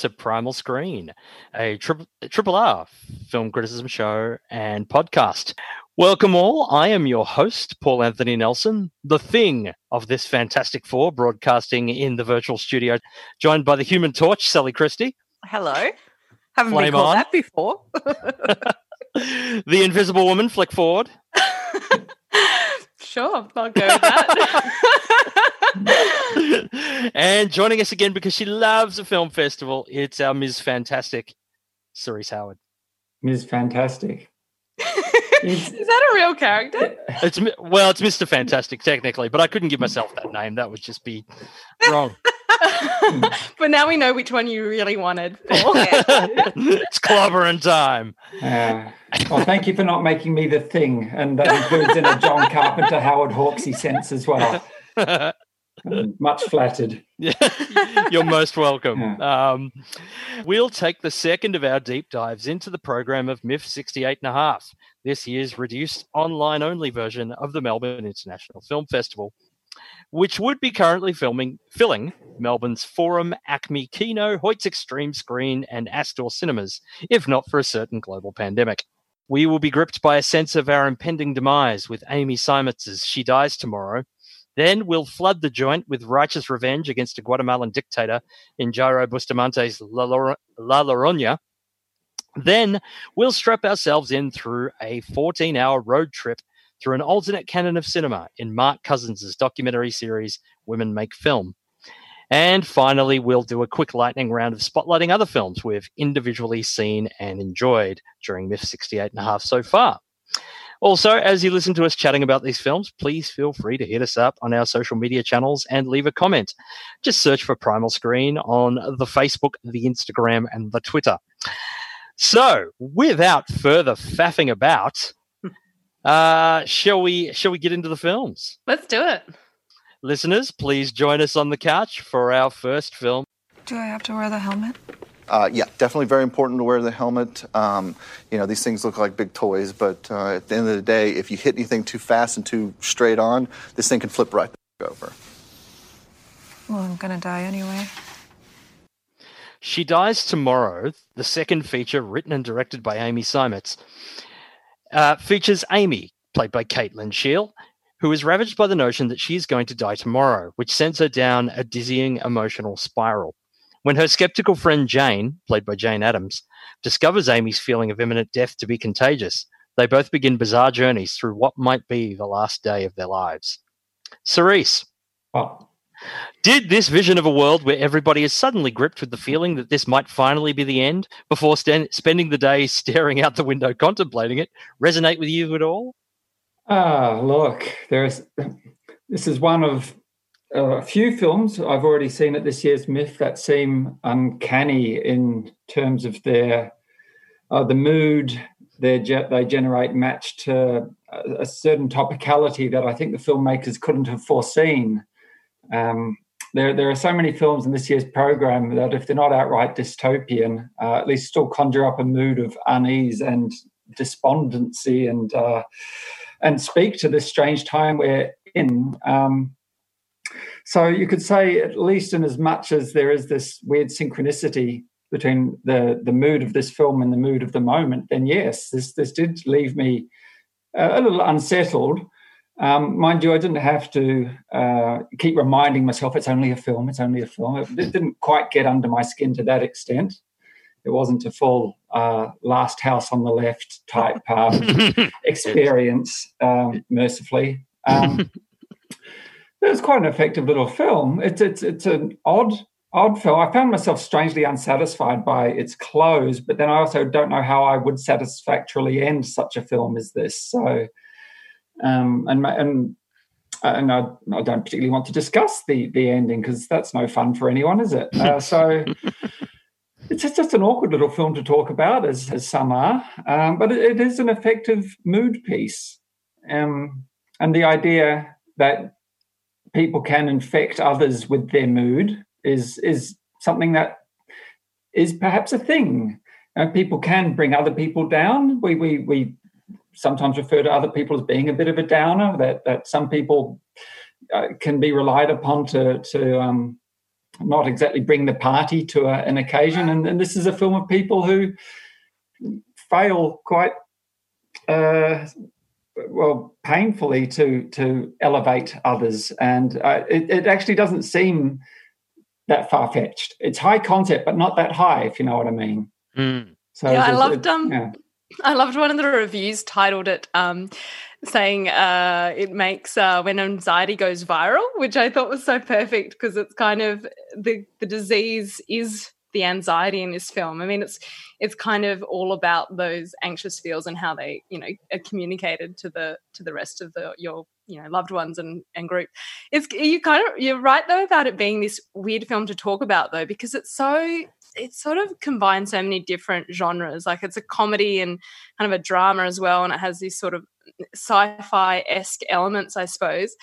To Primal Screen, a triple, triple R film criticism show and podcast. Welcome all. I am your host, Paul Anthony Nelson, the thing of this Fantastic Four, broadcasting in the virtual studio, joined by the Human Torch, Sally Christie, Hello. Haven't Flame been called on. that before. the Invisible Woman, Flick Ford, sure, I'll go with that. and joining us again because she loves a film festival, it's our Ms. Fantastic, Cerise Howard. Ms. Fantastic. Is that a real character? It's well, it's Mr. Fantastic technically, but I couldn't give myself that name. That would just be wrong. but now we know which one you really wanted. Paul. it's clobbering time. Uh, well, thank you for not making me the thing, and that includes in a John Carpenter, Howard Hawksy sense as well. I'm much flattered. You're most welcome. Um, we'll take the second of our deep dives into the program of MIFF 68 and a half, this year's reduced online only version of the Melbourne International Film Festival, which would be currently filming filling Melbourne's Forum, ACMI Kino, Hoyt's Extreme Screen, and Astor cinemas, if not for a certain global pandemic. We will be gripped by a sense of our impending demise with Amy Seimetz' She Dies Tomorrow. Then we'll flood the joint with righteous revenge against a Guatemalan dictator in Jairo Bustamante's La, Lor- La. Then we'll strap ourselves in through a 14 hour road trip through an alternate canon of cinema in Mark Cousins' documentary series Women Make Film. And finally, we'll do a quick lightning round of spotlighting other films we've individually seen and enjoyed during MIFF 68 and a half so far. Also, as you listen to us chatting about these films, please feel free to hit us up on our social media channels and leave a comment. Just search for Primal Screen on the Facebook, the Instagram, and the Twitter. So, without further faffing about, uh, shall we shall we get into the films? Let's do it. Listeners, please join us on the couch for our first film. Do I have to wear the helmet? Uh, yeah, definitely very important to wear the helmet. Um, you know, these things look like big toys, but uh, at the end of the day, if you hit anything too fast and too straight on, this thing can flip right the over. Well, I'm gonna die anyway. She Dies Tomorrow, the second feature written and directed by Amy Seimetz, uh, features Amy, played by Kate Lyn Sheil, who is ravaged by the notion that she is going to die tomorrow, which sends her down a dizzying emotional spiral. When her skeptical friend Jane, played by Jane Adams, discovers Amy's feeling of imminent death to be contagious, they both begin bizarre journeys through what might be the last day of their lives. Cerise, Oh, did this vision of a world where everybody is suddenly gripped with the feeling that this might finally be the end before stand- spending the day staring out the window contemplating it resonate with you at all? ah, look, there's. This is one of uh, a few films I've already seen at this year's MIFF that seem uncanny in terms of their uh, the mood they ge- they generate matched to a certain topicality that I think the filmmakers couldn't have foreseen. Um, there, there are so many films in this year's program that, if they're not outright dystopian, uh, at least still conjure up a mood of unease and despondency, and uh, and speak to this strange time we're in. Um, so you could say, at least in as much as there is this weird synchronicity between the the mood of this film and the mood of the moment, then yes, this this did leave me uh, a little unsettled. Um, mind you, I didn't have to uh, keep reminding myself it's only a film, it's only a film. It, it didn't quite get under my skin to that extent. it wasn't a full uh, last house on the left type um, experience, um, mercifully. Um, it was quite an effective little film. It's it's it's an odd odd film. I found myself strangely unsatisfied by its close, but then I also don't know how I would satisfactorily end such a film as this. So, um, and and and I, I, don't particularly want to discuss the the ending because that's no fun for anyone, is it? Uh, so. It's just an awkward little film to talk about, as, as some are, um, but it, it is an effective mood piece. Um, and the idea that people can infect others with their mood is is something that is perhaps a thing. And people can bring other people down. We we we sometimes refer to other people as being a bit of a downer. That that some people uh, can be relied upon to to um, not exactly bring the party to a, an occasion. And, and, this is a film of people who fail quite uh, well painfully to to elevate others, and uh, it, it actually doesn't seem that far fetched. It's high concept, but not that high, if you know what I mean. Mm. So yeah, I loved um, yeah. I loved one of the reviews titled it um, saying uh, it makes uh, when anxiety goes viral, which I thought was so perfect because it's kind of the the disease is the anxiety in this film. I mean, it's it's kind of all about those anxious feels and how they, you know, are communicated to the to the rest of the your you know loved ones and and group. It's you kind of you're right though about it being this weird film to talk about though because it's so it sort of combines so many different genres. Like it's a comedy and kind of a drama as well, and it has these sort of sci-fi esque elements, I suppose.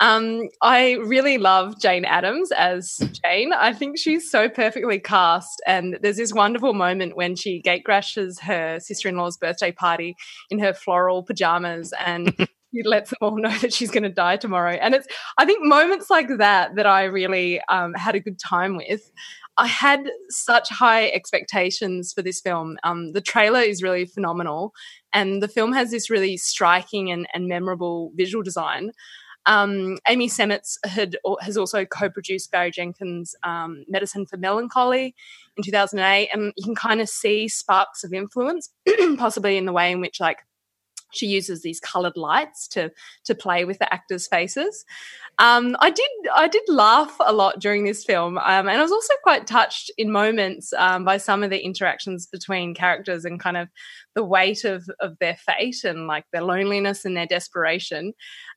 Um, I really love Jane Adams as Jane. I think she's so perfectly cast. And there's this wonderful moment when she gate crashes her sister in law's birthday party in her floral pajamas and she lets them all know that she's going to die tomorrow. And it's, I think, moments like that that I really um, had a good time with. I had such high expectations for this film. Um, the trailer is really phenomenal, and the film has this really striking and, and memorable visual design. Um, Amy Seimetz had has also co-produced Barry Jenkins' um, "Medicine for Melancholy" in 2008, and you can kind of see sparks of influence, possibly in the way in which like she uses these colored lights to to play with the actors' faces. Um, I did I did laugh a lot during this film, um, and I was also quite touched in moments um, by some of the interactions between characters and kind of the weight of of their fate and like their loneliness and their desperation.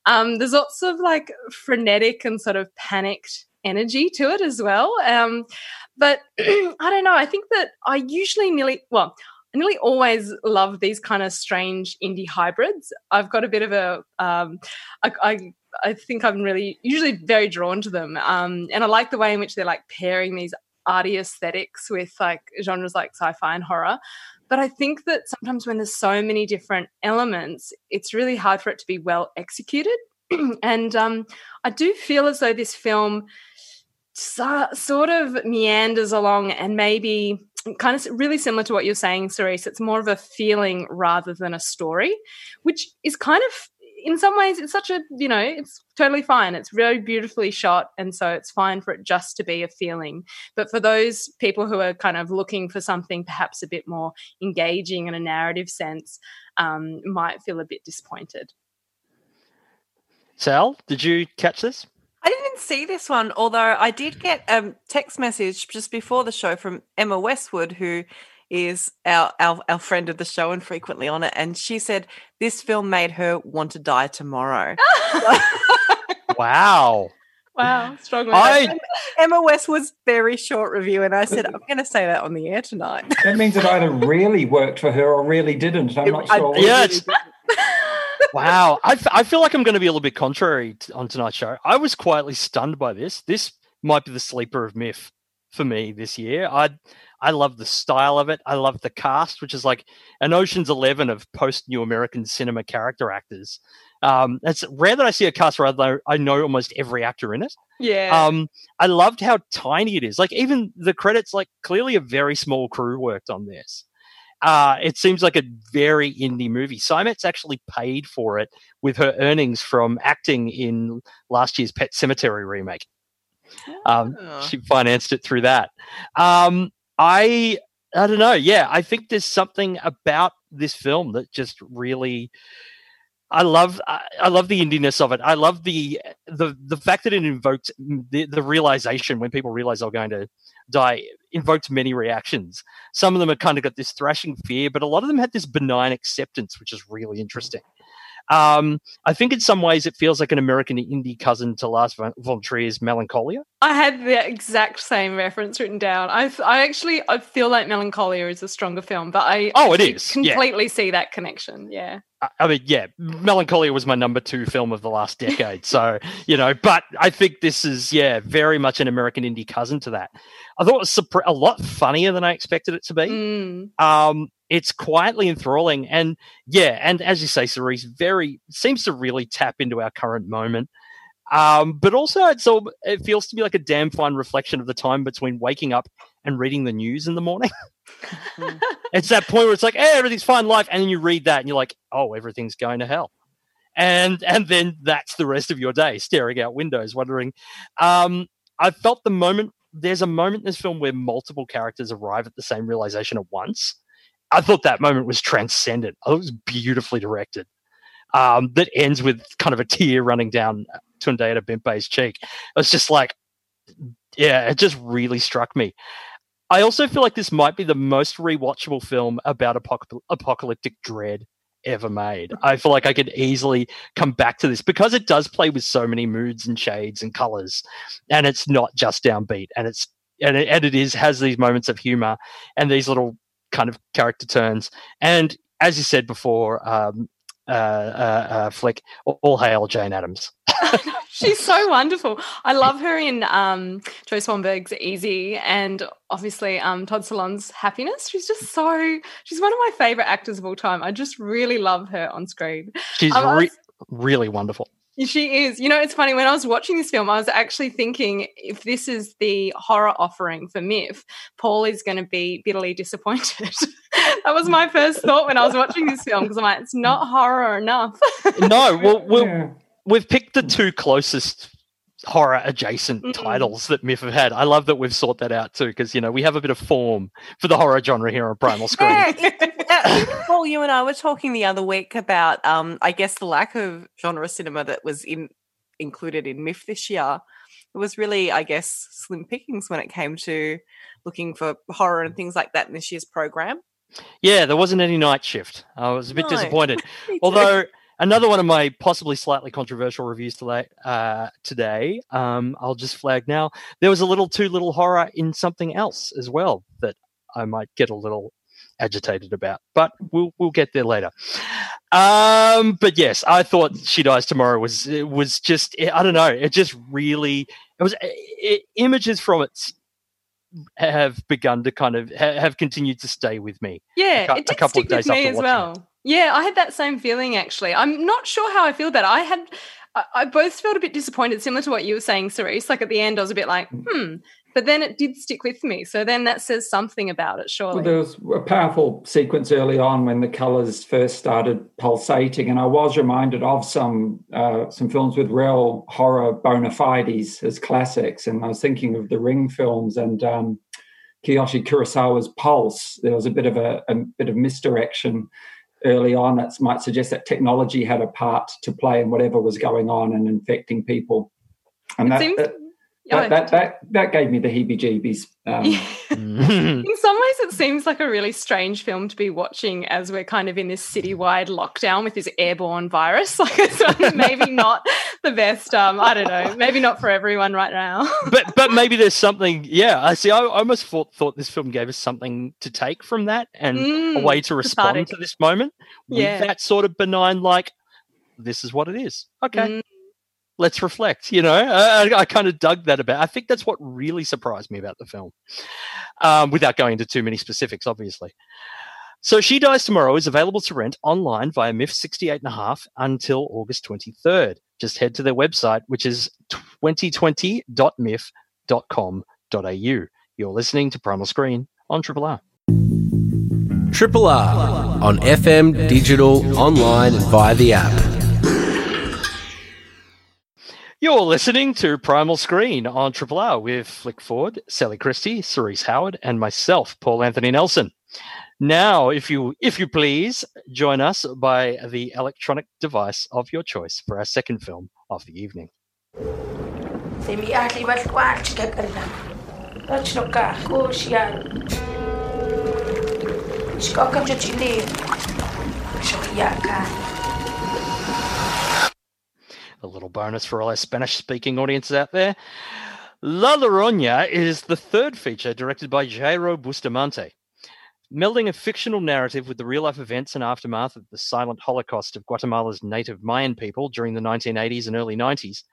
Um, there's lots of like frenetic and sort of panicked energy to it as well. Um, but I don't know. I think that I usually nearly well. I nearly always love these kind of strange indie hybrids. I've got a bit of a, um, I, I, I think I'm really usually very drawn to them, um, and I like the way in which they're like pairing these arty aesthetics with like genres like sci-fi and horror. But I think that sometimes when there's so many different elements, it's really hard for it to be well executed. and um, I do feel as though this film so, sort of meanders along and maybe kind of really similar to what you're saying, Cerise. It's more of a feeling rather than a story, which is kind of in some ways it's such a you know it's totally fine. It's very beautifully shot and so it's fine for it just to be a feeling. But for those people who are kind of looking for something perhaps a bit more engaging in a narrative sense um, might feel a bit disappointed. Sal did you catch this I didn't see this one, although I did get a text message just before the show from Emma Westwood, who is our, our, our friend of the show and frequently on it, and she said this film made her want to die tomorrow. wow. Wow, strong. I, Emma Westwood's very short review, and I said I'm going to say that on the air tonight. That means it either really worked for her or really didn't. I'm not sure. I, yeah, wow. I, f- I feel like I'm going to be a little bit contrary t- on tonight's show. I was quietly stunned by this. This might be the sleeper of MIFF for me this year. I I love the style of it. I love the cast, which is like an Ocean's Eleven of post New American cinema character actors. Um, it's rare that I see a cast where I, I know almost every actor in it. Yeah. Um, I loved how tiny it is. Like even the credits, like clearly a very small crew worked on this. Uh, it seems like a very indie movie. Seimetz actually paid for it with her earnings from acting in last year's Pet Sematary remake. Um, oh. She financed it through that. Um, I I don't know. Yeah, I think there's something about this film that just really. I love I, I love the indiness of it. I love the the the fact that it invokes the, the realization when people realize they're going to die invoked many reactions. Some of them have kind of got this thrashing fear, but a lot of them had this benign acceptance, which is really interesting. Um, I think in some ways it feels like an American indie cousin to Lars von Trier's Melancholia. I had the exact same reference written down. I, I actually I feel like Melancholia is a stronger film, but I oh it is completely yeah. see that connection. Yeah. I mean, yeah, Melancholia was my number two film of the last decade. So, you know, but I think this is, yeah, very much an American indie cousin to that. I thought it was a lot funnier than I expected it to be. Mm. Um, it's quietly enthralling. And yeah, and as you say, Cerise, very seems to really tap into our current moment. Um, but also, it's all, it feels to me like a damn fine reflection of the time between waking up and reading the news in the morning. it's that point where it's like, hey, everything's fine, life, and then you read that and you're like, oh, everything's going to hell, and and then that's the rest of your day, staring out windows, wondering. Um, I felt the moment. There's a moment in this film where multiple characters arrive at the same realization at once. I thought that moment was transcendent. it was beautifully directed. Um, that ends with kind of a tear running down Tunde Adebimpe's cheek. It was just like, yeah, it just really struck me. I also feel like this might be the most rewatchable film about apoc- apocalyptic dread ever made. I feel like I could easily come back to this because it does play with so many moods and shades and colors, and it's not just downbeat, and it's and it, and it is has these moments of humor and these little kind of character turns, and as you said before, um, uh, uh, uh, flick, all hail Jane Adams. She's so wonderful. I love her in um, Joe Swanberg's Easy and obviously um, Todd Solondz's Happiness. She's just so, she's one of my favorite actors of all time. I just really love her on screen. She's um, re- really wonderful. She is. You know, it's funny. When I was watching this film, I was actually thinking if this is the horror offering for MIFF, Paul is going to be bitterly disappointed. that was my first thought when I was watching this film because I'm like, it's not horror enough. no, well, well we've picked the two closest horror adjacent mm titles that MIFF have had. I love that we've sought that out too, because you know we have a bit of form for the horror genre here on Primal Screen. Yeah, Paul, you and I were talking the other week about, um, I guess, the lack of genre cinema that was in included in MIFF this year. It was really, I guess, slim pickings when it came to looking for horror and things like that in this year's program. Yeah, there wasn't any night shift. I was a bit no. disappointed. Although another one of my possibly slightly controversial reviews today. Uh, today, um, I'll just flag now. There was a little too little horror in something else as well that I might get a little agitated about, but we'll we'll get there later. Um, but yes, I thought She Dies Tomorrow was it was just I don't know, it just really it was it, images from it have begun to kind of have continued to stay with me. Yeah, a, it did a couple stick of days with me as well. It. Yeah, I had that same feeling actually. I'm not sure how I feel about it. I had, I, I both felt a bit disappointed, similar to what you were saying, Cerise. Like at the end, I was a bit like, mm. hmm. But then it did stick with me. So then that says something about it, surely. Well, there was a powerful sequence early on when the colours first started pulsating, and I was reminded of some uh, some films with real horror bona fides as classics. And I was thinking of the Ring films and um, Kiyoshi Kurosawa's Pulse. There was a bit of a, a bit of misdirection early on that might suggest that technology had a part to play in whatever was going on and infecting people. And that, seems, that, that, that, that, that, gave me the heebie jeebies. Um, in some ways, it seems like a really strange film to be watching as we're kind of in this citywide lockdown with this airborne virus. Like, it's maybe not the best. Um, I don't know. Maybe not for everyone right now. but but maybe there's something. Yeah, I see. I almost thought, thought this film gave us something to take from that and mm, a way to respond cathartic. to this moment with yeah. that sort of benign, like, this is what it is. Okay. Mm let's reflect. You know, I, I, kind of dug that about. I think that's what really surprised me about the film, um, without going into too many specifics, obviously. So She Dies Tomorrow is available to rent online via MIFF 68.5 until August 23rd. Just head to their website, which is 2020.miff.com.au. You're listening to Primal Screen on Triple R. Triple R on FM, digital, online, and via the app. You're listening to Primal Screen on Triple R with Flick Ford, Sally Christie, Cerise Howard, and myself, Paul Anthony Nelson. Now, if you if you please, join us by the electronic device of your choice for our second film of the evening. A little bonus for all our Spanish speaking audiences out there. La Llorona is the third feature directed by Jairo Bustamante. Melding a fictional narrative with the real life events and aftermath of the silent Holocaust of Guatemala's native Mayan people during the 1980s and early 90s,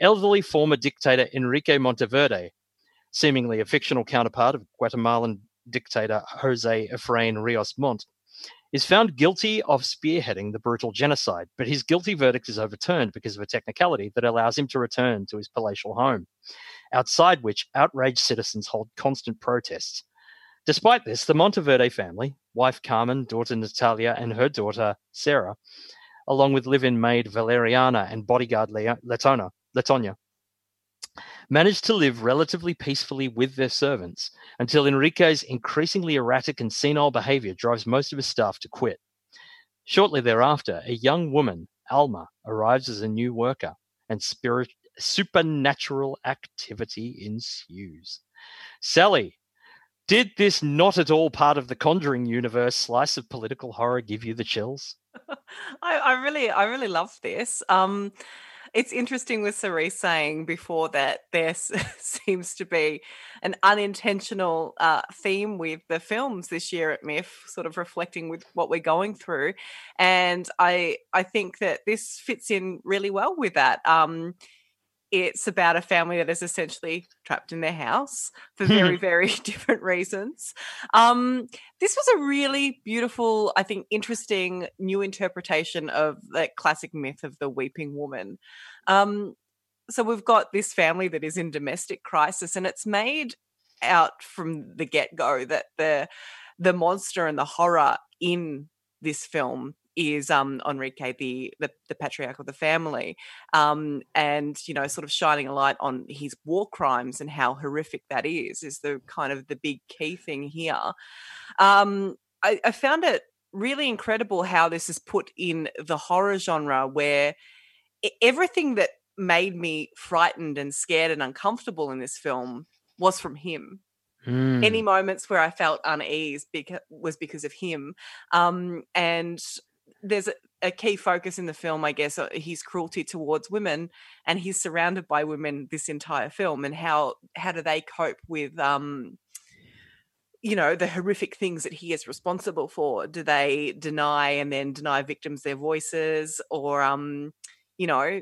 elderly former dictator Enrique Monteverde, seemingly a fictional counterpart of Guatemalan dictator Jose Efrain Rios Montt, is found guilty of spearheading the brutal genocide, but his guilty verdict is overturned because of a technicality that allows him to return to his palatial home, outside which outraged citizens hold constant protests. Despite this, the Monteverde family, wife Carmen, daughter Natalia, and her daughter Sarah, along with live in maid Valeriana and bodyguard Letona, Letonia, managed to live relatively peacefully with their servants until Enrique's increasingly erratic and senile behavior drives most of his staff to quit. Shortly thereafter, a young woman, Alma, arrives as a new worker, and spirit, supernatural activity ensues. Sally, did this not at all part of the Conjuring universe slice of political horror give you the chills? I, I really, I really love this. Um, it's interesting with Cerise saying before that there seems to be an unintentional uh, theme with the films this year at MIFF, sort of reflecting with what we're going through, and I I think that this fits in really well with that. Um, it's about a family that is essentially trapped in their house for very very different reasons. Um, this was a really beautiful i think interesting new interpretation of the classic myth of the weeping woman. Um, so we've got this family that is in domestic crisis and it's made out from the get-go that the the monster and the horror in this film is um, Enrique, the, the, the patriarch of the family, um, and you know, sort of shining a light on his war crimes and how horrific that is is the kind of the big key thing here. Um, I, I found it really incredible how this is put in the horror genre, where everything that made me frightened and scared and uncomfortable in this film was from him. Mm. Any moments where I felt unease beca- was because of him. Um, and there's a, key focus in the film, I guess, uh, his cruelty towards women, and he's surrounded by women this entire film, and how how do they cope with um, you know the horrific things that he is responsible for? Do they deny and then deny victims their voices, or um, you know,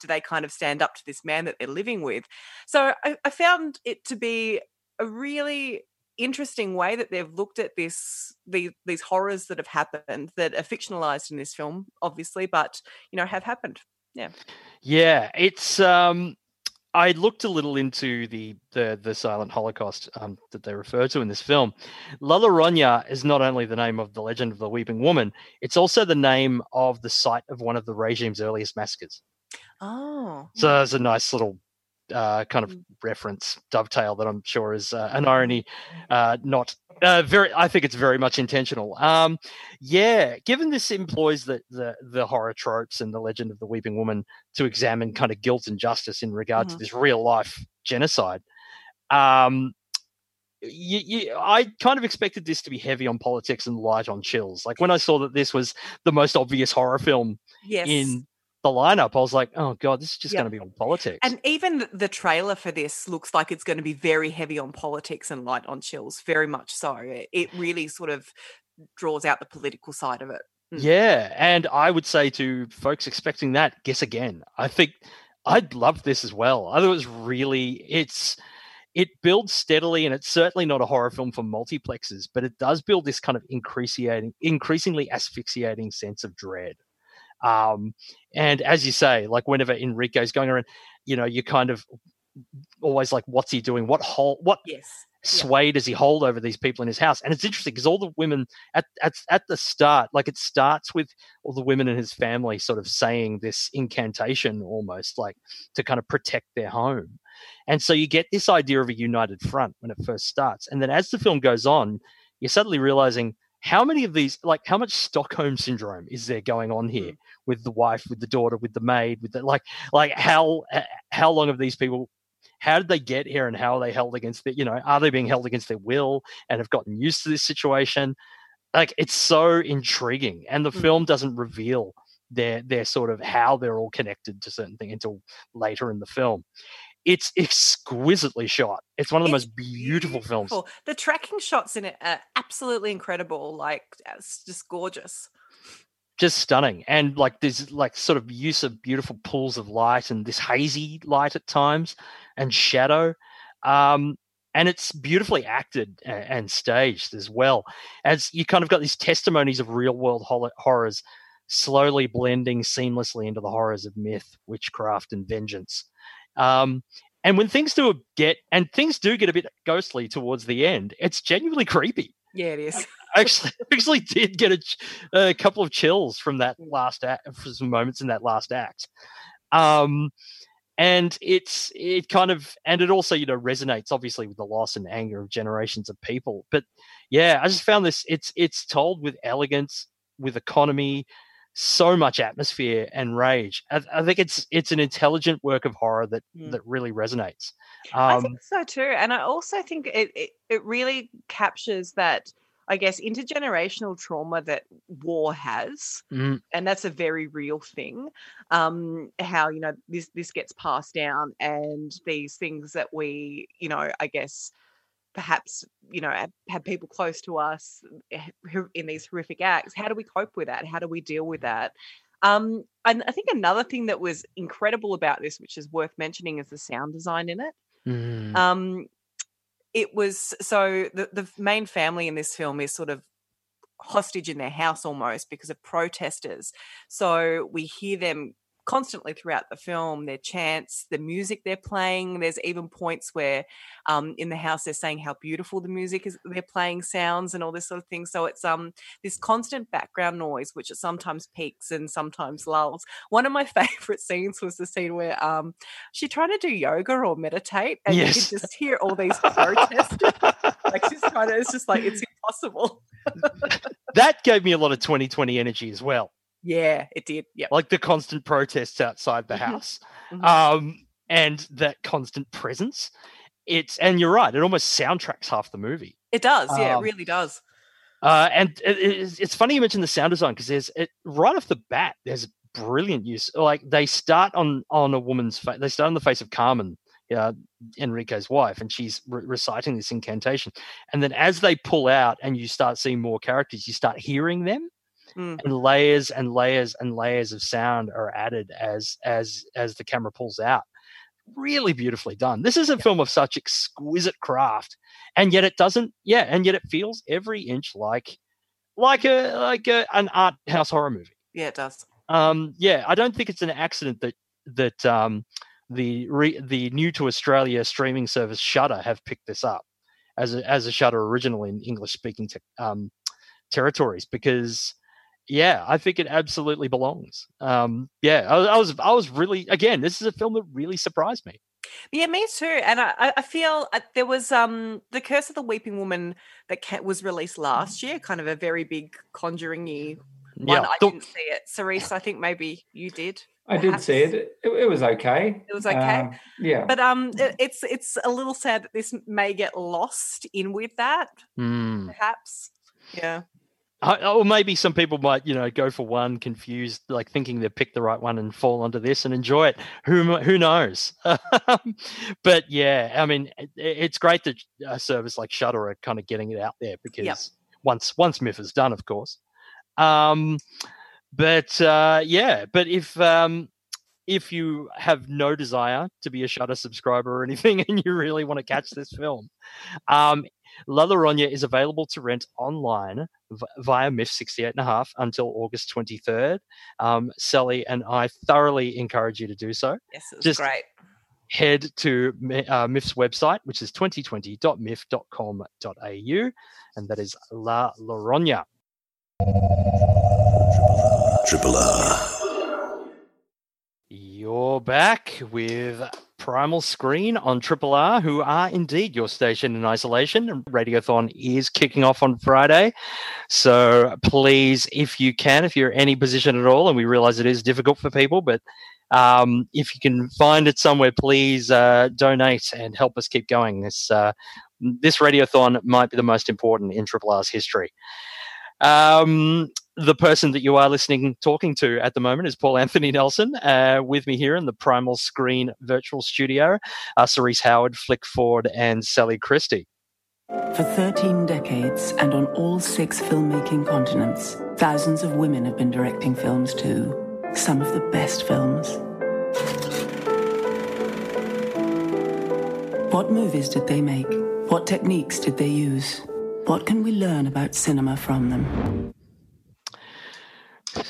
do they kind of stand up to this man that they're living with? So I, I found it to be a really interesting way that they've looked at this the, these horrors that have happened that are fictionalized in this film obviously but you know have happened yeah yeah it's um I looked a little into the the, the silent Holocaust um, that they refer to in this film. La Llorona is not only the name of the legend of the Weeping Woman; it's also the name of the site of one of the regime's earliest massacres. Oh, so there's a nice little uh, kind of mm. reference dovetail that I'm sure is uh, an irony, uh, not uh, very. I think it's very much intentional. Um, yeah, given this employs the, the, the horror tropes and the legend of the weeping woman to examine kind of guilt and justice in regard mm-hmm. to this real life genocide. Um, you, you, I kind of expected this to be heavy on politics and light on chills. Like when I saw that this was the most obvious horror film yes. in the lineup, I was like, oh god, this is just yep. going to be on politics. And even the trailer for this looks like it's going to be very heavy on politics and light on chills. Very much so. It really sort of draws out the political side of it. Mm. Yeah, and I would say to folks expecting that, guess again. I think I'd love this as well. I thought it was really it's it builds steadily and it's certainly not a horror film for multiplexes, but it does build this kind of increasing increasingly asphyxiating sense of dread. Um, and as you say, like whenever Enrique's going around, you know, you're kind of always like, what's he doing? What hole? What? Yes. sway does he hold over these people in his house? And it's interesting because all the women at, at at the start, like it starts with all the women in his family sort of saying this incantation almost like to kind of protect their home. And so you get this idea of a united front when it first starts. And then as the film goes on, you're suddenly realizing how many of these like how much stockholm syndrome is there going on here mm. with the wife with the daughter with the maid with the like like how how long have these people how did they get here and how are they held against it you know are they being held against their will and have gotten used to this situation like it's so intriguing and the mm. film doesn't reveal their their sort of how they're all connected to certain things until later in the film it's exquisitely shot. It's one of the it's most beautiful, beautiful, films. The tracking shots in it are absolutely incredible. Like it's just gorgeous. Just stunning. And like there's like sort of use of beautiful pools of light and this hazy light at times and shadow. Um, and it's beautifully acted and staged as well as you kind of got these testimonies of real world horrors slowly blending seamlessly into the horrors of myth witchcraft and vengeance um, and when things do get and things do get a bit ghostly towards the end, it's genuinely creepy. Yeah, it is. I actually, actually did get a, a couple of chills from that last act, for some moments in that last act. Um, and it's it kind of and it also you know resonates obviously with the loss and anger of generations of people. But yeah, I just found this it's it's told with elegance, with economy, so much atmosphere and rage. I, I, think it's it's an intelligent work of horror that mm. that really resonates. Um, I think so too, and I also think it, it it really captures that. I guess intergenerational trauma that war has, mm. and that's a very real thing. Um, how you know this this gets passed down, and these things that we, you know, I guess perhaps you know have people close to us eh, in these horrific acts how do we cope with that? How do we deal with that? Um, and i think another thing that was incredible about this which is worth mentioning is the sound design in it. Mm. um, it was so the, the main family in this film is sort of hostage in their house almost because of protesters. So we hear them constantly throughout the film their chants the music they're playing. There's even points where um, in the house they're saying how beautiful the music is they're playing sounds and all this sort of thing. So it's um this constant background noise which sometimes peaks and sometimes lulls. One of my favorite scenes was the scene where um she trying to do yoga or meditate and yes. you can just hear all these protests. like she's trying to it's just like it's impossible. That gave me a lot of 2020 energy as well yeah, it did. Yeah, like the constant protests outside the mm-hmm. house, mm-hmm. um, and that constant presence. It's and you're right. It almost soundtracks half the movie. It does. Yeah, um, it really does. Uh, and it, it's, it's funny you mentioned the sound design because there's it, right off the bat. There's brilliant use. Like they start on on a woman's face. They start on the face of Carmen, uh, Enrique's wife, and she's re- reciting this incantation. And then as they pull out and you start seeing more characters, you start hearing them mm. and layers and layers and layers of sound are added as as as the camera pulls out. Really beautifully done. This is a film of such exquisite craft and yet it doesn't yeah and yet it feels every inch like like a like a, an art house horror movie. Yeah it does. Um yeah i don't think it's an accident that that um the re, the new to australia streaming service shutter have picked this up as a as a shutter original in english speaking te- um territories because yeah, I think it absolutely belongs. Um, yeah, I, I, was I was really again, this is a film that really surprised me. Yeah, me too. And I, I feel uh, there was um the Curse of the Weeping Woman that was released last year, kind of a very big conjuring-y one. Yeah, I didn't see it. Cerise, I think maybe you did. I did see it. it. it. was okay. It was okay. Um, yeah, but um, it, it's it's a little sad that this may get lost in with that. Mm. Perhaps. Yeah or maybe some people might, you know, go for one confused, like thinking they've picked the right one and fall onto this and enjoy it. Who who knows? but yeah, I mean, it's great that a service like Shutter are kind of getting it out there because yep. once once MIFF is done, of course. Um, but uh, yeah, but if um, if you have no desire to be a Shutter subscriber or anything, and you really want to catch this film, um, La Llorona is available to rent online via MIFF 68 and a half until August 23rd. Um, Sally and I thoroughly encourage you to do so. Yes, it was Just, great. head to uh, MIFF's website, which is 2020.miff.com.au, and that is La Llorona. Triple R. You're back with Primal Screen on Triple R, who are indeed your station in isolation. Radiothon is kicking off on Friday. So please, if you can, if you're any position at all, and we realize it is difficult for people, but um, if you can find it somewhere, please uh, donate and help us keep going. This uh, this radiothon might be the most important in Triple R's history. Um, the person that you are listening, talking to at the moment is Paul Anthony Nelson. Uh, with me here in the Primal Screen virtual studio are Cerise Howard, Flick Ford, and Sally Christie. For 13 decades and on all six filmmaking continents, thousands of women have been directing films too. Some of the best films. What movies did they make? What techniques did they use? What can we learn about cinema from them?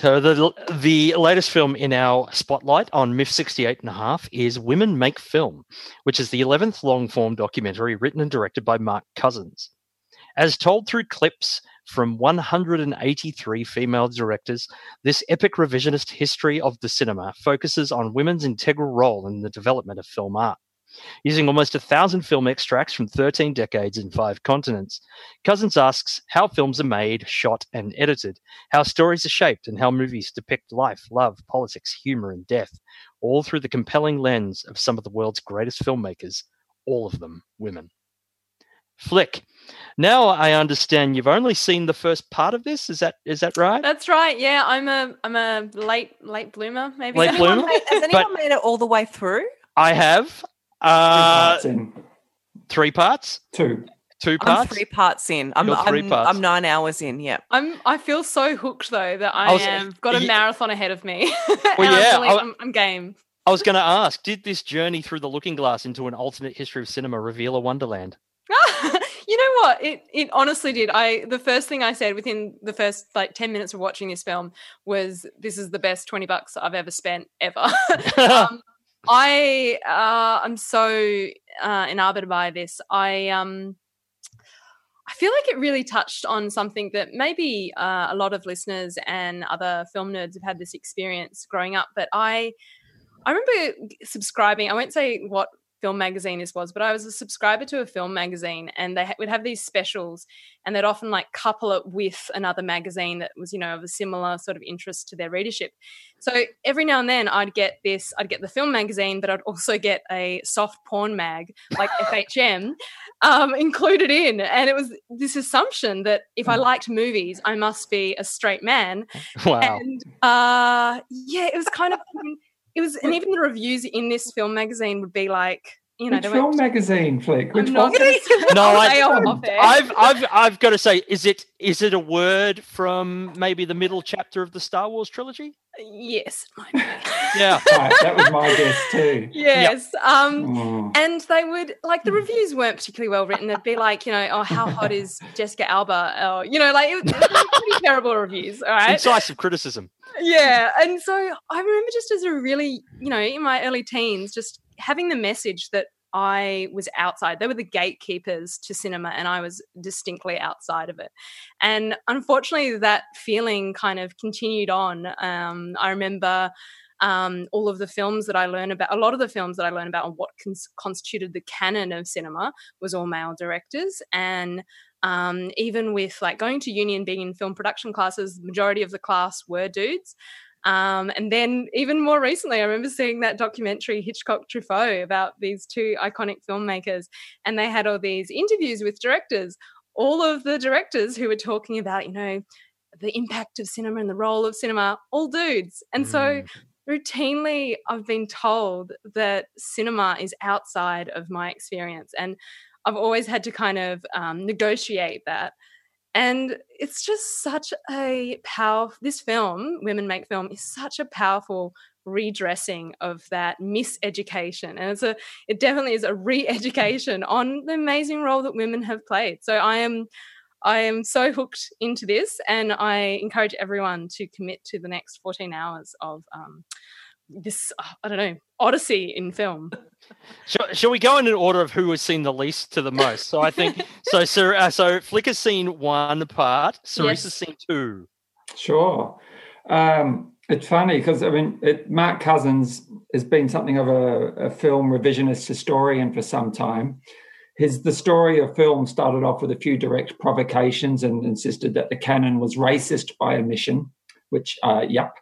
So the the latest film in our spotlight on MIF 68 and a half is Women Make Film, which is the 11th long form documentary written and directed by Mark Cousins. As told through clips from 183 female directors, this epic revisionist history of the cinema focuses on women's integral role in the development of film art. Using almost a thousand film extracts from 13 decades in five continents, Cousins asks how films are made, shot, and edited, how stories are shaped, and how movies depict life, love, politics, humor, and death, all through the compelling lens of some of the world's greatest filmmakers, all of them women. Flick. Now I understand you've only seen the first part of this. Is that is that right? That's right. Yeah, I'm a I'm a late late bloomer. Maybe Late bloomer? Has anyone But- made it all the way through? I have. Uh, Parts in. three parts, Two. two I'm parts. three parts in. I'm three I'm, parts. I'm nine hours in. Yeah. I'm I feel so hooked though that I, I was- have got a yeah. marathon ahead of me. Well, And I'm yeah, really- I- I'm, I'm game. I was going to ask, did this journey through the looking glass into an alternate history of cinema reveal a wonderland? you know what? It it honestly did. I the first thing I said within the first like ten minutes of watching this film was, "This is the best twenty bucks I've ever spent ever." um, I uh, I'm so uh, enamored by this. I um. I feel like it really touched on something that maybe uh, a lot of listeners and other film nerds have had this experience growing up. But I, I remember subscribing. I won't say what film magazine this was, but I was a subscriber to a film magazine, and they ha- would have these specials, and they'd often like couple it with another magazine that was, you know, of a similar sort of interest to their readership. So every now and then, I'd get this. I'd get the film magazine, but I'd also get a soft porn mag like FHM um, included in, and it was this assumption that if I liked movies, I must be a straight man, wow. and uh, yeah, it was kind of it was, and even the reviews in this film magazine would be like, you know, Which film went. magazine, Flick? Which I'm not one? gonna say- No, I'll I- say off air. I've, I've, I've got to say, is it, is it a word from maybe the middle chapter of the Star Wars trilogy? Yes, it might be. Yeah. Right, that was my guess too. yes. Um, Oh. and they would like the reviews weren't particularly well written. They'd be like, you know, oh, how hot is Jessica Alba? Or, you know, like it was, it was pretty terrible reviews. All right. Incisive criticism. yeah and so i remember just as a really you know in my early teens just having the message that i was outside they were the gatekeepers to cinema and i was distinctly outside of it and unfortunately that feeling kind of continued on um, i remember um, all of the films that I learned about, a lot of the films that I learned about on what cons- constituted the canon of cinema was all male directors. And um, even with like going to uni and being in film production classes, the majority of the class were dudes. Um, and then even more recently, I remember seeing that documentary Hitchcock Truffaut about these two iconic filmmakers, and they had all these interviews with directors. All of the directors who were talking about, you know, the impact of cinema and the role of cinema, all dudes. And so routinely I've been told that cinema is outside of my experience. And I've always had to kind of um, negotiate that. And it's just such a powerful, this film, Women Make Film, is such a powerful redressing of that miseducation. And it's a, it definitely is a re-education on the amazing role that women have played. So I am, I am so hooked into this, and I encourage everyone to commit to the next 14 hours of um, this uh, I don't know odyssey in film. Shall, shall, we go in an order of who has seen the least to the most? So I think so. So uh, so Flick has seen one part. Cerise yes. has seen two. Sure. Um, it's funny because I mean, it, Mark Cousins has been something of a, a, film revisionist historian for some time. His the story of film started off with a few direct provocations and insisted that the canon was racist by omission, which uh, yep.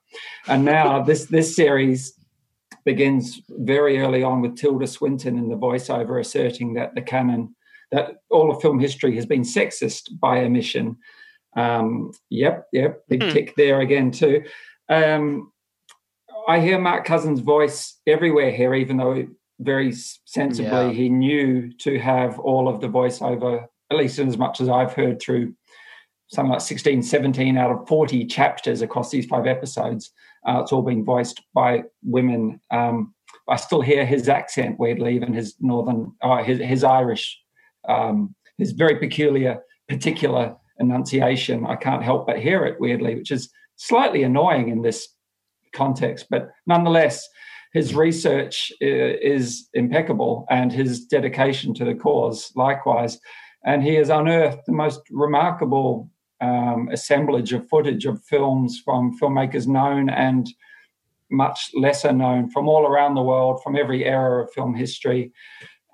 And now this this series begins very early on with Tilda Swinton in the voiceover asserting that the canon that all of film history has been sexist by omission. Um, yep, yep, big mm. tick there again too. Um, I hear Mark Cousins' voice everywhere here, even though very sensibly yeah. he knew to have all of the voiceover, at least in as much as I've heard through something like 16, 17 out of 40 chapters across these five episodes. Uh, it's all being voiced by women. Um, I still hear his accent weirdly, even his northern, uh, his, his Irish, um, his very peculiar, particular enunciation. I can't help but hear it weirdly, which is slightly annoying in this context, but nonetheless, his research uh, is impeccable and his dedication to the cause likewise. And he has unearthed the most remarkable um, assemblage of footage of films from filmmakers known and much lesser known from all around the world, from every era of film history.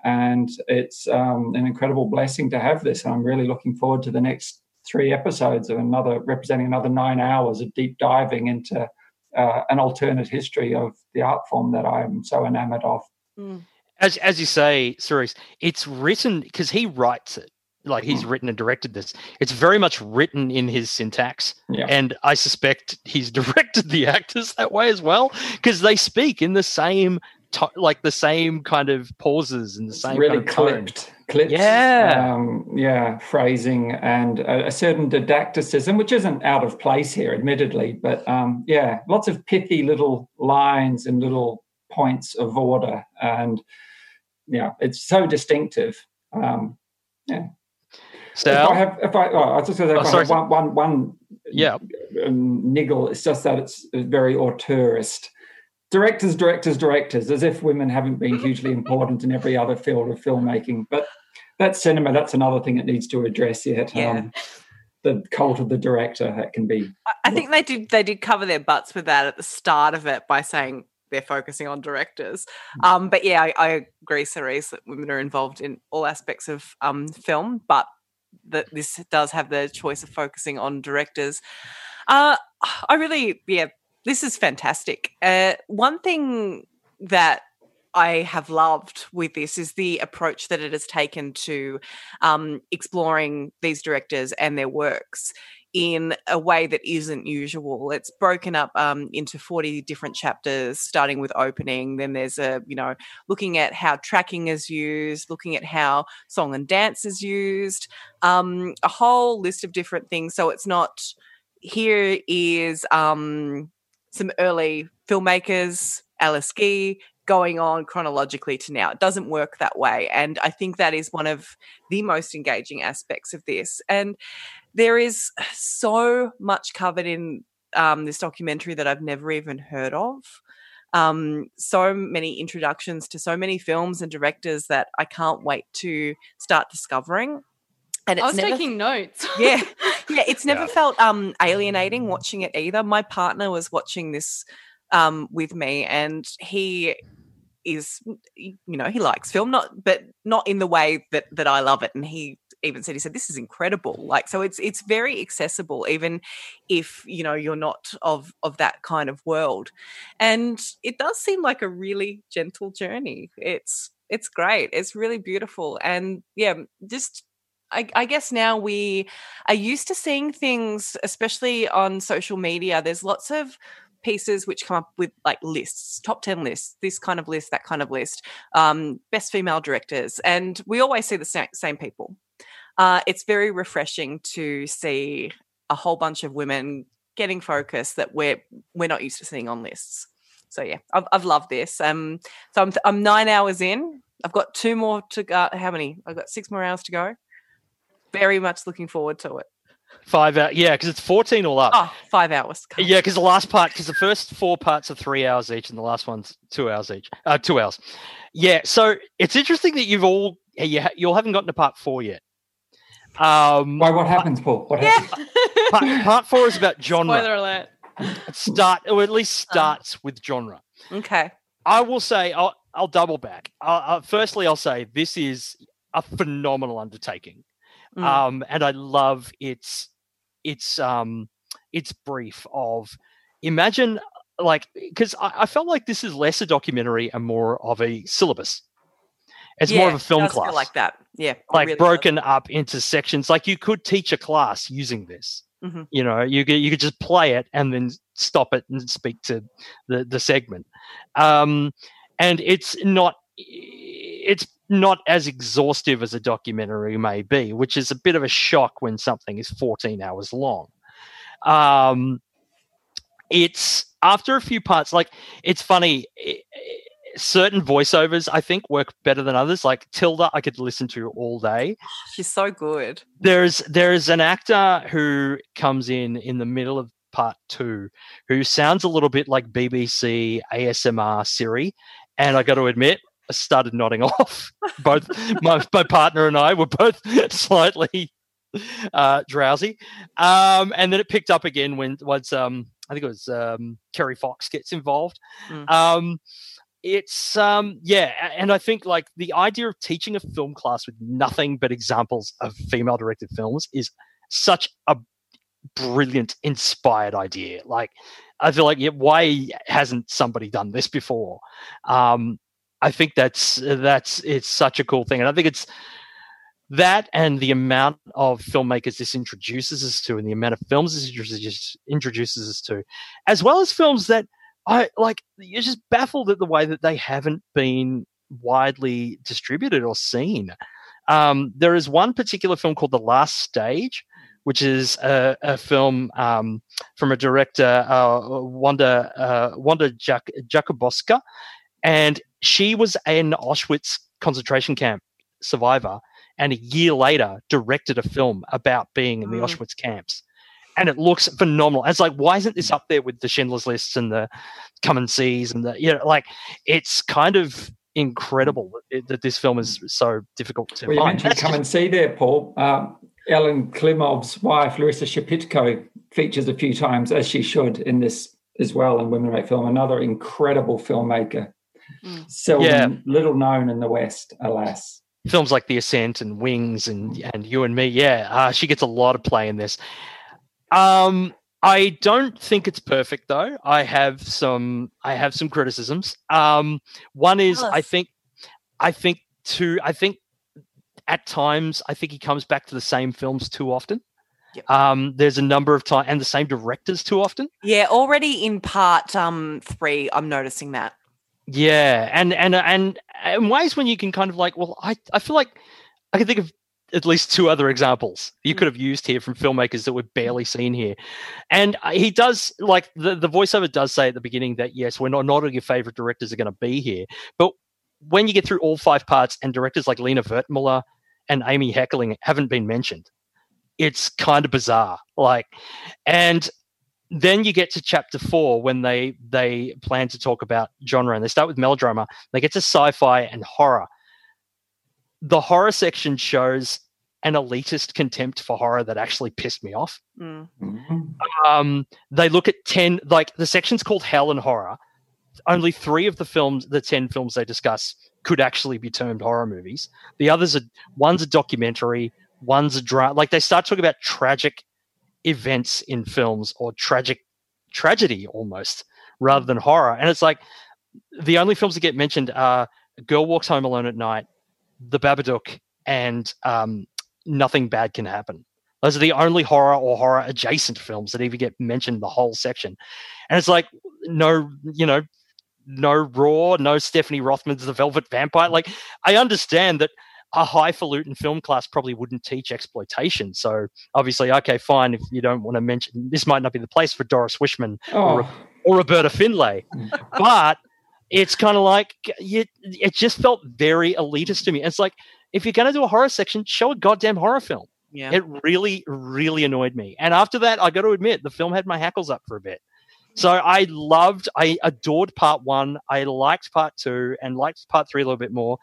And it's um, an incredible blessing to have this. And I'm really looking forward to the next three episodes of another representing another nine hours of deep diving into uh, an alternate history of the art form that I'm so enamored of. Mm. As as you say, Cerise, it's written because he writes it. Like he's mm. written and directed this. It's very much written in his syntax, yeah. and I suspect he's directed the actors that way as well because they speak in the same to- like the same kind of pauses and the same really kind of clipped, clipped, yeah, um, yeah, phrasing and a, a, certain didacticism, which isn't out of place here, admittedly, but um, yeah, lots of pithy little lines and little points of order, and yeah, it's so distinctive. Um, yeah. So if I have, if I, oh, I was just going to say, oh, one, one, one, yeah, um, niggle. It's just that it's very auteurist directors, directors, directors, as if women haven't been hugely important in every other field of filmmaking. But that's cinema. That's another thing it needs to address yet. Yeah. Um, the cult of the director that can be. I think they did. They did cover their butts with that at the start of it by saying they're focusing on directors. Hmm. Um, but yeah, I, I agree, Cerise, that women are involved in all aspects of um, film, but that this does have the choice of focusing on directors. Uh, I really, yeah, this is fantastic. Uh, one thing that I have loved with this is the approach that it has taken to um, exploring these directors and their works in a way that isn't usual. It's broken up um, into 40 different chapters, starting with opening. Then there's a, you know, looking at how tracking is used, looking at how song and dance is used, um, a whole list of different things. So it's not, here is, um, some early filmmakers, Alice Guy, going on chronologically to now. It doesn't work that way. And I think that is one of the most engaging aspects of this. And there is so much covered in um, this documentary that I've never even heard of. Um, so many introductions to so many films and directors that I can't wait to start discovering. And I was never, taking notes. yeah, yeah. It's never yeah. felt um, alienating watching it either. My partner was watching this um, with me, and he is, you know, he likes film, not but not in the way that that I love it. And he even said he said this is incredible. Like so, it's it's very accessible, even if you know you're not of of that kind of world. And it does seem like a really gentle journey. It's it's great. It's really beautiful, and yeah, just I, I, guess now we are used to seeing things, especially on social media. There's lots of pieces which come up with like lists, top 10 lists, this kind of list, that kind of list, um, best female directors. And we always see the same, people. Uh, it's very refreshing to see a whole bunch of women getting focus that we're we're not used to seeing on lists. So yeah, I've, I've loved this. Um, so I'm I'm nine hours in. I've got two more to go. How many? I've got six more hours to go very much looking forward to it. Five hours. Yeah, because it's 14 all up. Oh, five hours. Yeah, because the last part, because the first four parts are three hours each, and the last one's two hours each. Uh, two hours. Yeah, so it's interesting that you've all you ha- you all haven't gotten to part four yet. Um, Why? What happens, Paul? What happens? part, part four is about genre. Spoiler alert. It start or at least starts with genre. Okay. I will say I'll I'll double back. Uh, uh, firstly, I'll say this is a phenomenal undertaking, Mm. um, and I love its its um its brief of imagine like because I, I felt like this is less a documentary and more of a syllabus. It's more of a film does class, like that. Yeah. like really does. broken up into sections. Like you could teach a class using this. Mhm. You know, you could you could just play it and then stop it and speak to the the segment. Um, and it's not it's not as exhaustive as a documentary may be, which is a bit of a shock when something is 14 hours long. Um, it's after a few parts, like it's funny. i- i- certain voiceovers I think work better than others. Like Tilda, I could listen to all day She's so good. there's there's an actor who comes in in the middle of part two who sounds a little bit like BBC ASMR Siri, and I got to admit. Started nodding off. Both my, my partner and I were both slightly uh, drowsy, um, and then it picked up again when once um, I think it was um, Kerry Fox gets involved. Mm. Um, it's um yeah and i think like the idea of teaching a film class with nothing but examples of female directed films is such a brilliant inspired idea like i feel like yeah, why hasn't somebody done this before um i think that's that's it's such a cool thing and i think it's that and the amount of filmmakers this introduces us to and the amount of films this introduces, introduces us to as well as films that I like you're just baffled at the way that they haven't been widely distributed or seen. Um, there is one particular film called The Last Stage, which is a, a film um, from a director, uh, Wanda uh, Wanda Jak- Jakubowska, and she was an Auschwitz concentration camp survivor, and a year later directed a film about being in the Mm. Auschwitz camps and it looks phenomenal. It's like, why isn't this up there with the Schindler's Lists and the Come and Sees and the you know, like it's kind of incredible that, that this film is so difficult to Well, you find. mentioned That's come just- and see there, Paul. Um, Elem Klimov's wife, Larissa Shepitko, features a few times, as she should, in this as well in Women Make Film. Another incredible filmmaker. Mm. Seldom, Yeah. little known in the West, alas. films like The Ascent and Wings and and You and Me. Yeah, uh, she gets a lot of play in this. Um, I don't think it's perfect though. I have some I have some criticisms. Um, one is Tell I think I think to I think at times I think he comes back to the same films too often. Yep. Um, there's a number of times and the same directors too often. Yeah, already in part um three, I'm noticing that. Yeah, and and and in ways when you can kind of like, well, I I feel like I can think of at least two other examples you could have used here from filmmakers that were barely seen here, and uh, he does like the the voiceover does say at the beginning that yes, we're not not all your favorite directors are going to be here, but when you get through all five parts and directors like Lina Wertmuller and Amy Heckerling haven't been mentioned, it's kind of bizarre. Like, and then you get to chapter four when they they plan to talk about genre and they start with melodrama. They get to sci-fi and horror. The horror section shows an elitist contempt for horror that actually pissed me off. Mm. Um, they look at 10 like the section's called hell and horror. Only three of the films the 10 films they discuss could actually be termed horror movies. The others are one's a documentary one's a drama like they start talking about tragic events in films or tragic tragedy almost rather than horror and it's like the only films that get mentioned are girl walks home alone at night the babadook and um, nothing bad can happen those are the only horror or horror adjacent films that even get mentioned the whole section. And it's like, no, you know, no Raw, no Stephanie Rothman's The Velvet Vampire. Like, I understand that a highfalutin film class probably wouldn't teach exploitation. So obviously, okay, fine. If you don't want to mention, this might not be the place for Doris Wishman Oh, or Roberta Findlay. but it's kind of like you, it just felt very elitist to me. It's like if you're going to do a horror section, show a goddamn horror film. Yeah. It really, really annoyed me. And after that, I got to admit, the film had my hackles up for a bit. So I loved, I adored part one. I liked part two and liked part three a little bit more.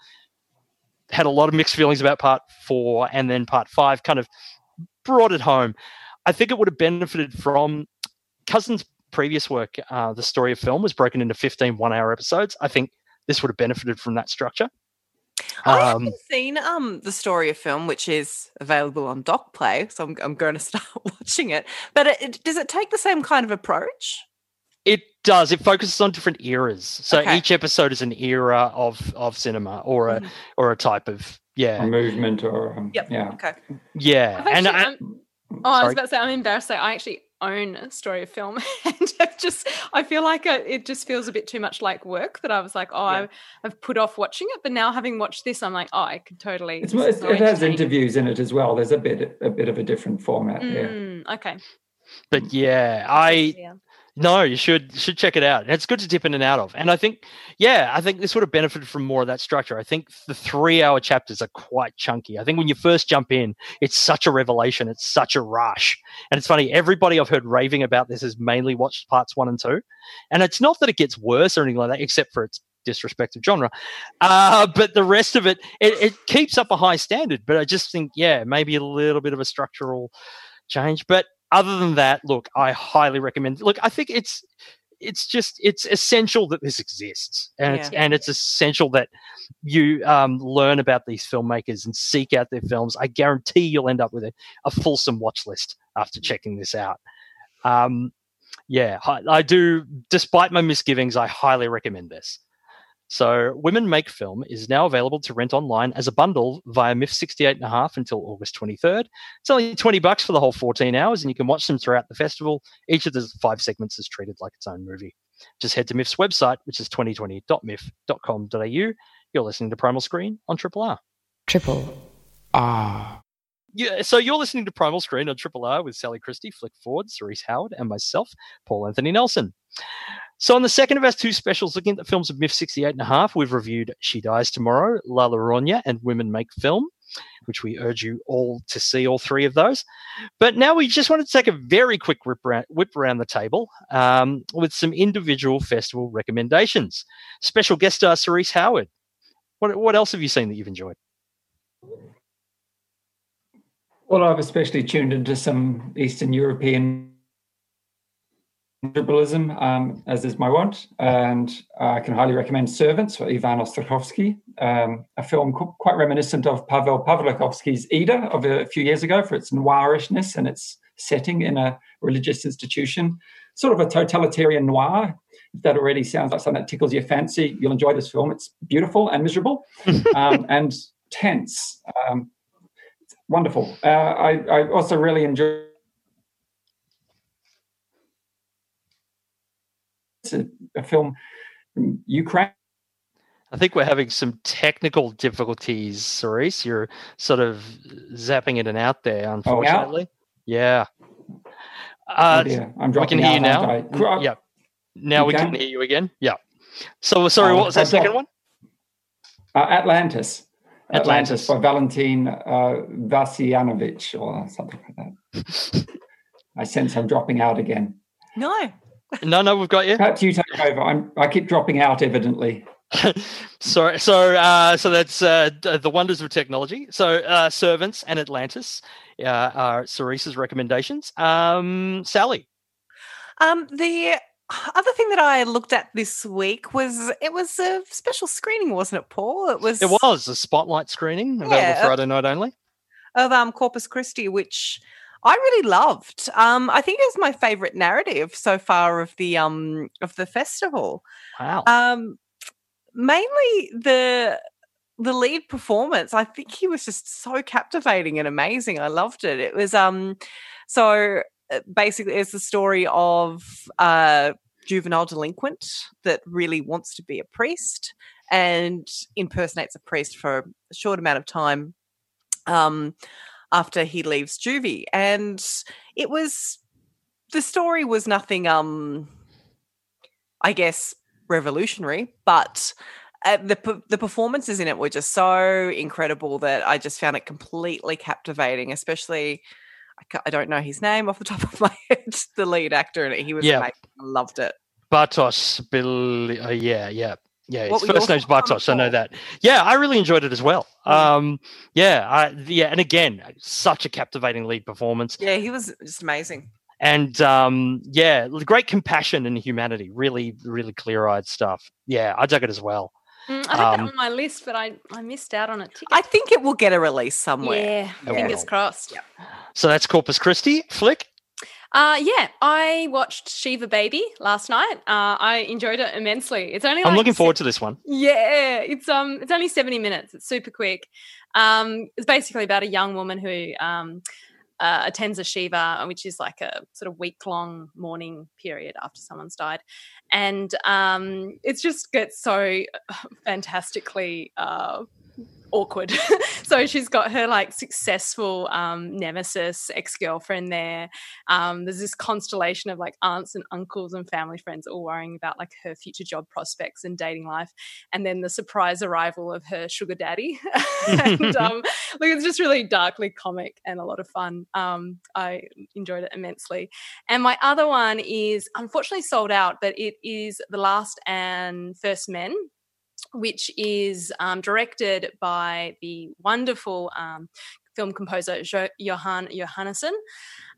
Had a lot of mixed feelings about part four, and then part five kind of brought it home. I think it would have benefited from Cousins' previous work. Uh, the story of film was broken into 15 one hour episodes. I think this would have benefited from that structure. I Um, haven't seen um the story of film, which is available on DocPlay, so I'm, I'm going to start watching it. But it, it- does it take the same kind of approach? It does. It focuses on different eras. So Okay. each episode is an era of of cinema or a Mhm. or a type of yeah a movement or um, Yep. yeah. Okay. yeah. I've And I, I'm- Oh, I was about to say I'm embarrassed. That I actually own a story of film, and I've just I feel like I, it just feels a bit too much like work. That I was like, oh, Yeah. I've, I've put off watching it, but now having watched this, I'm like, oh, I could totally. It's, it's, so it has interviews in it as well. There's a bit a bit of a different format there. Mm, okay. but yeah, I Yeah. No, you should should check it out. It's good to dip in and out of. And I think yeah, I think this would have benefited from more of that structure. I think the three hour chapters are quite chunky. I think when you first jump in, it's such a revelation. It's such a rush. And it's funny, everybody I've heard raving about this has mainly watched parts one and two. And it's not that it gets worse or anything like that, except for its disrespect of genre. Uh, but the rest of it, it, it keeps up a high standard. But I just think, yeah, maybe a little bit of a structural change. But other than that, look, I highly recommend. Look, I think it's it's just it's essential that this exists, and it's and it's essential that you um, learn about these filmmakers and seek out their films. I guarantee you'll end up with a, a fulsome watch list after checking this out. Um, yeah, I, I do. Despite my misgivings, I highly recommend this. So, Women Make Film is now available to rent online as a bundle via MIFF 68 and a half until August 23rd. It's only 20 bucks for the whole 14 hours, and you can watch them throughout the festival. Each of the five segments is treated like its own movie. Just head to MIFF's website, which is 2020.miff.com.au. You're listening to Primal Screen on Triple R. Triple R. Yeah, so you're listening to Primal Screen on Triple R with Sally Christie, Flick Ford, Cerise Howard, and myself, Paul Anthony Nelson. So on the second of our two specials looking at the films of MIFF 68 and a half, we've reviewed She Dies Tomorrow, La Llorona, and Women Make Film, which we urge you all to see all three of those. But now we just want to take a very quick whip around, whip around the table um, with some individual festival recommendations. Special guest star Cerise Howard. What, what else have you seen that you've enjoyed? Well, I've especially tuned into some Eastern European liberalism, um, as is my want, and I can highly recommend Servants for Ivan Ostrochovsky, um, a film qu- quite reminiscent of Pavel Pawlikowski's Ida of a few years ago for its noirishness and its setting in a religious institution, sort of a totalitarian noir. If that already sounds like something that tickles your fancy, you'll enjoy this film. It's beautiful and miserable um, and tense. Um, wonderful. Uh, I, I also really enjoy it's a, a film from Ukraine. I think we're having some technical difficulties, Cerise. You're sort of zapping in and out there, unfortunately. yeah. Uh, Oh. I'm we can hear you now. I? Yeah. Now we can Okay. hear you again. Yeah. So sorry, Oh, what was that second one? Uh, Atlantis. Atlantis. by Valentin uh, Vasianovich or something like that. I sense I'm dropping out again. No. No, no, we've got you. Perhaps you take over. I'm, I keep dropping out, evidently. so so uh, so that's uh, the wonders of technology. So uh, servants and Atlantis uh, are Cerise's recommendations. Um, Sally. Um, the other thing that I looked at this week was it was a special screening, wasn't it, Paul? It was It was a spotlight screening available Yeah, Friday night only. of um Corpus Christi, which I really loved. Um, I think it was my favorite narrative so far of the um of the festival. Wow. Um, mainly the the lead performance. I think he was just so captivating and amazing. I loved it. It was um so basically it's the story of a juvenile delinquent that really wants to be a priest and impersonates a priest for a short amount of time um after he leaves juvie and it was the story was nothing um i guess revolutionary but uh, the the performances in it were just so incredible that I just found it completely captivating. Especially, I, I don't know his name off the top of my head. The lead actor, and he was Yeah. amazing. I loved it. Bartosz, Bill, uh, yeah, yeah. Yeah, his first name's Bartosz. I know that. Yeah, I really enjoyed it as well. Um, yeah, I, yeah, and again, such a captivating lead performance, Yeah, he was just amazing. and um, yeah, great compassion and humanity. Really, really clear-eyed stuff. Yeah, I dug it as well. Mm, I had Um, that on my list, but I, I missed out on it. ticket. I think it will get a release somewhere. Yeah, It fingers will. crossed. So that's Corpus Christi flick. Uh, yeah, I watched Shiva Baby last night. Uh, I enjoyed it immensely. It's only I'm like looking se- forward to this one. Yeah, it's um, it's only seventy minutes. It's super quick. Um, it's basically about a young woman who um, uh, attends a shiva, which is like a sort of week long mourning period after someone's died, and um, it's just gets so fantastically uh, awkward. so she's got her like successful um, nemesis ex girlfriend there. Um, there's this constellation of like aunts and uncles and family friends all worrying about like her future job prospects and dating life, and then the surprise arrival of her sugar daddy. and um, like it's just really darkly comic and a lot of fun. Um, I enjoyed it immensely. And my other one is unfortunately sold out, but it is The Last and First Men which is um, directed by the wonderful um, film composer jo- Johan Johannesson.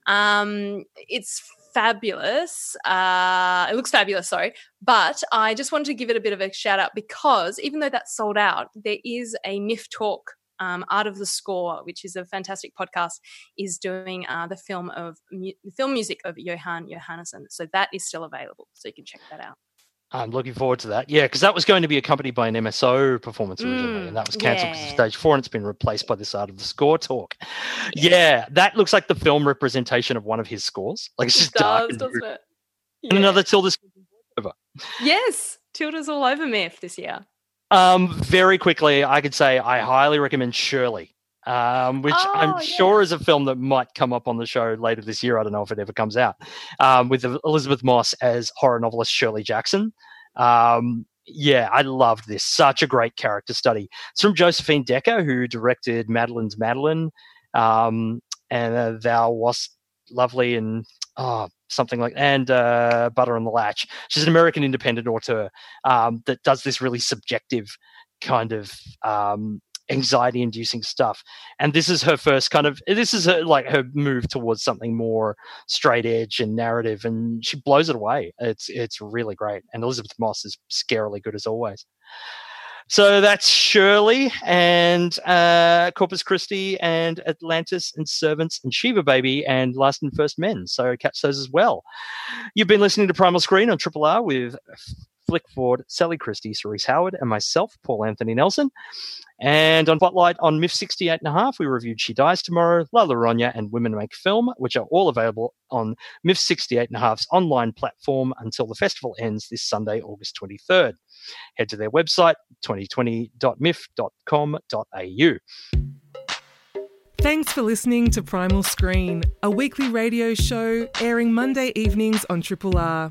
Um, it's fabulous. Uh, it looks fabulous, sorry. But I just wanted to give it a bit of a shout out because even though that's sold out, there is a MIFF talk. Um, Art of the Score, which is a fantastic podcast, is doing uh, the film of mu- film music of Johan Johannesson. So that is still available, so you can check that out. I'm looking forward to that. Yeah, because that was going to be accompanied by an MSO performance originally, Mm, and that was cancelled because yeah. of stage four, and it's been replaced by this art of the score talk. Yeah, that looks like the film representation of one of his scores. Like it's just It dark. does, and doesn't it? And another Tilda over. Yes, Tilda's all over MIFF this year. Um, very quickly, I could say I highly recommend Shirley, um, which Oh, I'm yeah. sure is a film that might come up on the show later this year. I don't know if it ever comes out. Um, with Elisabeth Moss as horror novelist Shirley Jackson. Um, yeah, I loved this. Such a great character study. It's from Josephine Decker, who directed Madeline's Madeline, um, and uh, Thou Wast Lovely, and oh, something like and uh, Butter on the Latch. She's an American independent author um, that does this really subjective kind of um, anxiety-inducing stuff. And this is her first kind of this is her, like her move towards something more straight edge and narrative, and she blows it away. It's it's really great. And Elisabeth Moss is scarily good as always. So that's Shirley and uh, Corpus Christi and Atlantis and Servants and Shiva Baby and Last and First Men. So catch those as well. You've been listening to Primal Screen on Triple R with Flick Ford, Sally Christie, Cerise Howard, and myself, Paul Anthony Nelson. And on Spotlight on MIFF 68 and a half, we reviewed She Dies Tomorrow, La Llorona, and Women Make Film, which are all available on MIFF 68 and a half's online platform until the festival ends this Sunday, August 23rd. Head to their website, 2020.miff.com.au. Thanks for listening to Primal Screen, a weekly radio show airing Monday evenings on Triple R.